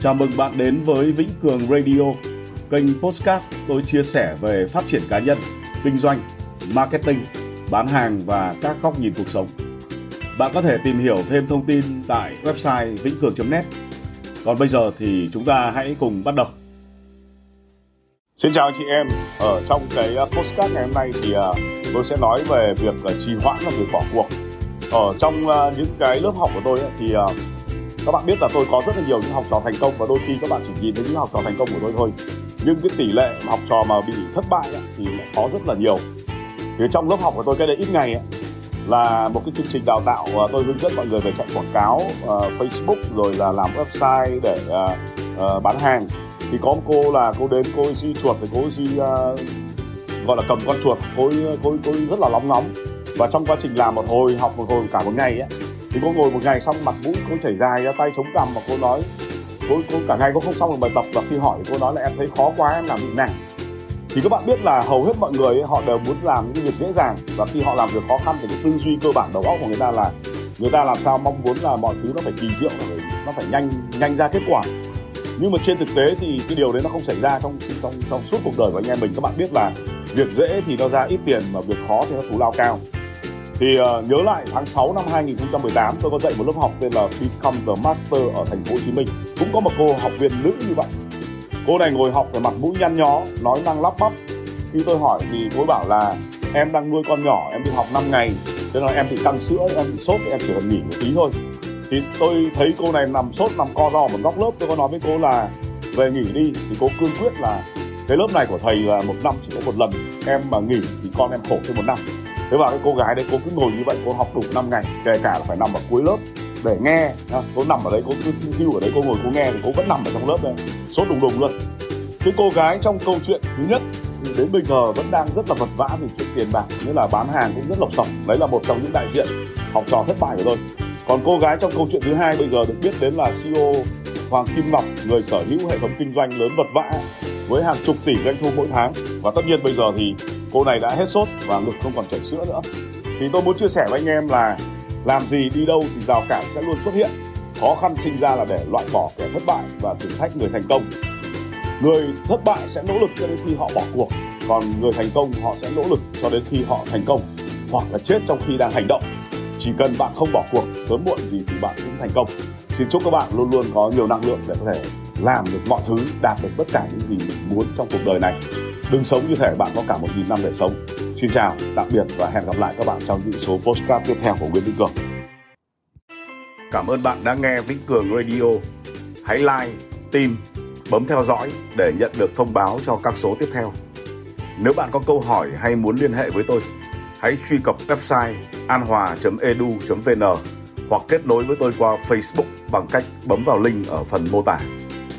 Chào mừng bạn đến với Vĩnh Cường Radio, kênh podcast tôi chia sẻ về phát triển cá nhân, kinh doanh, marketing, bán hàng và các góc nhìn cuộc sống. Bạn có thể tìm hiểu thêm thông tin tại website vĩnh cường.net. Còn bây giờ thì chúng ta hãy cùng bắt đầu. Xin chào anh chị em, ở trong cái ờ, podcast ngày hôm nay thì ờ, tôi sẽ nói về việc trì hoãn và việc bỏ cuộc. Ở trong ờ, những cái lớp học của tôi thì các bạn biết là tôi có rất là nhiều những học trò thành công và đôi khi các bạn chỉ nhìn thấy những học trò thành công của tôi thôi. Nhưng cái tỷ lệ học trò mà bị thất bại thì có rất là nhiều. Thì trong lớp học của tôi cái đấy ít ngày ấy, là một cái chương trình đào tạo à, tôi hướng dẫn mọi người về chạy quảng cáo uh, Facebook rồi là làm website để uh, uh, bán hàng thì có một cô là cô đến cô di chuột thì cô di uh, gọi là cầm con chuột cô cô cô rất là nóng nóng và trong quá trình làm một hồi học một hồi cả một ngày ấy thì cô ngồi một ngày xong mặt mũi cô chảy dài ra tay chống cằm và cô nói cô, cô cả ngày cô không xong được bài tập. Và khi hỏi cô nói là em thấy khó quá em làm bị nản thì các bạn biết là hầu hết mọi người ấy, họ đều muốn làm những việc dễ dàng. Và khi họ làm việc khó khăn thì cái tư duy cơ bản đầu óc của người ta là người ta làm sao mong muốn là mọi thứ nó phải kỳ diệu nó phải nhanh nhanh ra kết quả. Nhưng mà trên thực tế thì cái điều đấy nó không xảy ra trong trong trong suốt cuộc đời của anh em mình. Các bạn biết là việc dễ thì nó ra ít tiền mà việc khó thì nó thù lao cao thì uh, nhớ lại tháng 6 năm 2018 tôi có dạy một lớp học tên là Become the Master ở thành phố Hồ Chí Minh. Cũng có một cô học viên nữ như vậy. Cô này ngồi học về mặt mũi nhăn nhó nói năng lắp bắp. Khi tôi hỏi thì cô bảo là em đang nuôi con nhỏ em đi học 5 ngày. Cho nên là em bị căng sữa em bị sốt em chỉ cần nghỉ một tí thôi. Thì tôi thấy cô này nằm sốt nằm co ro một góc lớp. Tôi có nói với cô là về nghỉ đi. Thì cô cương quyết là cái lớp này của thầy là một năm chỉ có một lần. Em mà nghỉ thì con em khổ thêm một năm thế và cái cô gái đấy, cô cứ ngồi như vậy, cô học đủ 5 ngày, kể cả là phải nằm ở cuối lớp để nghe cô nằm ở đấy, cô cứ hưu ở đấy, cô ngồi, cô nghe thì cô vẫn nằm ở trong lớp đấy, sốt đùng đùng luôn. Cái cô gái trong câu chuyện thứ nhất thì đến bây giờ vẫn đang rất là vật vã vì chuyện tiền bạc như là bán hàng cũng rất lộc sọc đấy là một trong những đại diện học trò thất bại của tôi. Còn cô gái trong câu chuyện thứ hai bây giờ được biết đến là CEO Hoàng Kim Ngọc, người sở hữu hệ thống kinh doanh lớn vật vã với hàng chục tỷ doanh thu mỗi tháng. Và tất nhiên bây giờ thì cô này đã hết sốt và ngực không còn chảy sữa nữa. Thì tôi muốn chia sẻ với anh em là làm gì đi đâu thì rào cản sẽ luôn xuất hiện. Khó khăn sinh ra là để loại bỏ kẻ thất bại và thử thách người thành công. Người thất bại sẽ nỗ lực cho đến khi họ bỏ cuộc, còn người thành công họ sẽ nỗ lực cho đến khi họ thành công, hoặc là chết trong khi đang hành động. Chỉ cần bạn không bỏ cuộc, sớm muộn gì thì bạn cũng thành công. Xin chúc các bạn luôn luôn có nhiều năng lượng để có thể làm được mọi thứ, đạt được tất cả những gì mình muốn trong cuộc đời này. Đừng sống như thể bạn có cả một nghìn năm để sống. Xin chào, tạm biệt và hẹn gặp lại các bạn trong những số postcard tiếp theo của Nguyễn Vĩnh Cường. Cảm ơn bạn đã nghe Vĩnh Cường Radio. Hãy like tim bấm theo dõi để nhận được thông báo cho các số tiếp theo. Nếu bạn có câu hỏi hay muốn liên hệ với tôi, hãy truy cập website anhòa.edu.vn hoặc kết nối với tôi qua Facebook bằng cách bấm vào link ở phần mô tả.